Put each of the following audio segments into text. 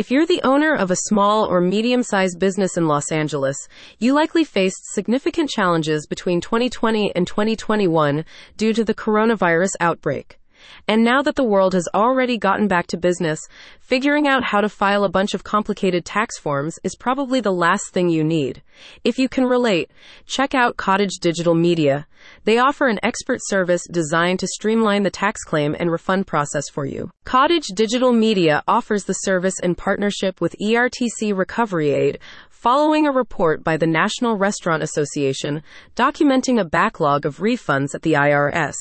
If you're the owner of a small or medium sized business in Los Angeles, you likely faced significant challenges between 2020 and 2021 due to the coronavirus outbreak. And now that the world has already gotten back to business, figuring out how to file a bunch of complicated tax forms is probably the last thing you need. If you can relate, check out Cottage Digital Media. They offer an expert service designed to streamline the tax claim and refund process for you. Cottage Digital Media offers the service in partnership with ERTC Recovery Aid, following a report by the National Restaurant Association documenting a backlog of refunds at the IRS.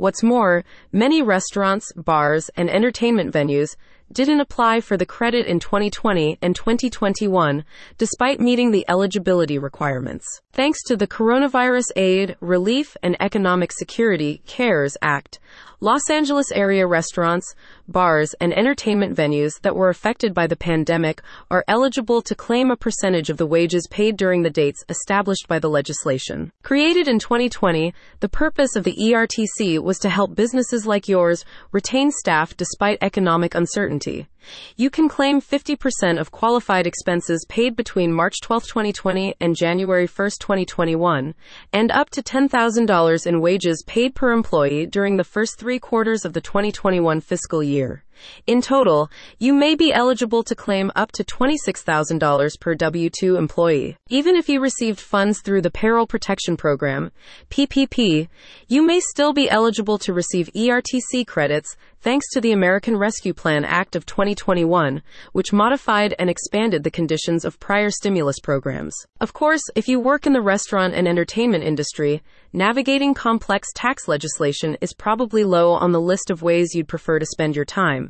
What's more, many restaurants, bars, and entertainment venues didn't apply for the credit in 2020 and 2021, despite meeting the eligibility requirements. Thanks to the Coronavirus Aid, Relief, and Economic Security CARES Act, Los Angeles area restaurants, bars, and entertainment venues that were affected by the pandemic are eligible to claim a percentage of the wages paid during the dates established by the legislation. Created in 2020, the purpose of the ERTC was to help businesses like yours retain staff despite economic uncertainty. You can claim 50% of qualified expenses paid between March 12, 2020 and January 1, 2021, and up to $10,000 in wages paid per employee during the first three quarters of the 2021 fiscal year. In total, you may be eligible to claim up to $26,000 per W 2 employee. Even if you received funds through the Payroll Protection Program, PPP, you may still be eligible to receive ERTC credits thanks to the American Rescue Plan Act of 2021, which modified and expanded the conditions of prior stimulus programs. Of course, if you work in the restaurant and entertainment industry, navigating complex tax legislation is probably low on the list of ways you'd prefer to spend your time.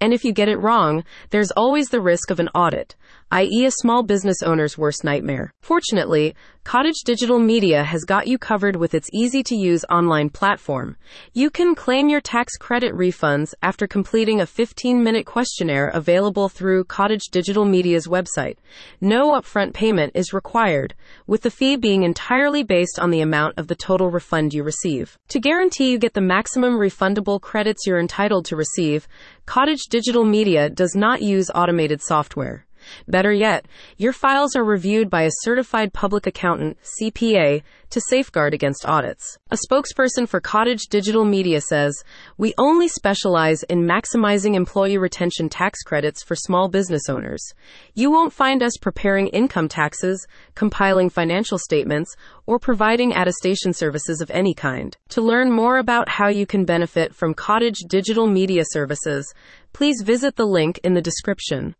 And if you get it wrong, there's always the risk of an audit, i.e., a small business owner's worst nightmare. Fortunately, Cottage Digital Media has got you covered with its easy to use online platform. You can claim your tax credit refunds after completing a 15 minute questionnaire available through Cottage Digital Media's website. No upfront payment is required, with the fee being entirely based on the amount of the total refund you receive. To guarantee you get the maximum refundable credits you're entitled to receive, Cottage Digital Media does not use automated software. Better yet, your files are reviewed by a certified public accountant, CPA, to safeguard against audits. A spokesperson for Cottage Digital Media says, We only specialize in maximizing employee retention tax credits for small business owners. You won't find us preparing income taxes, compiling financial statements, or providing attestation services of any kind. To learn more about how you can benefit from Cottage Digital Media services, please visit the link in the description.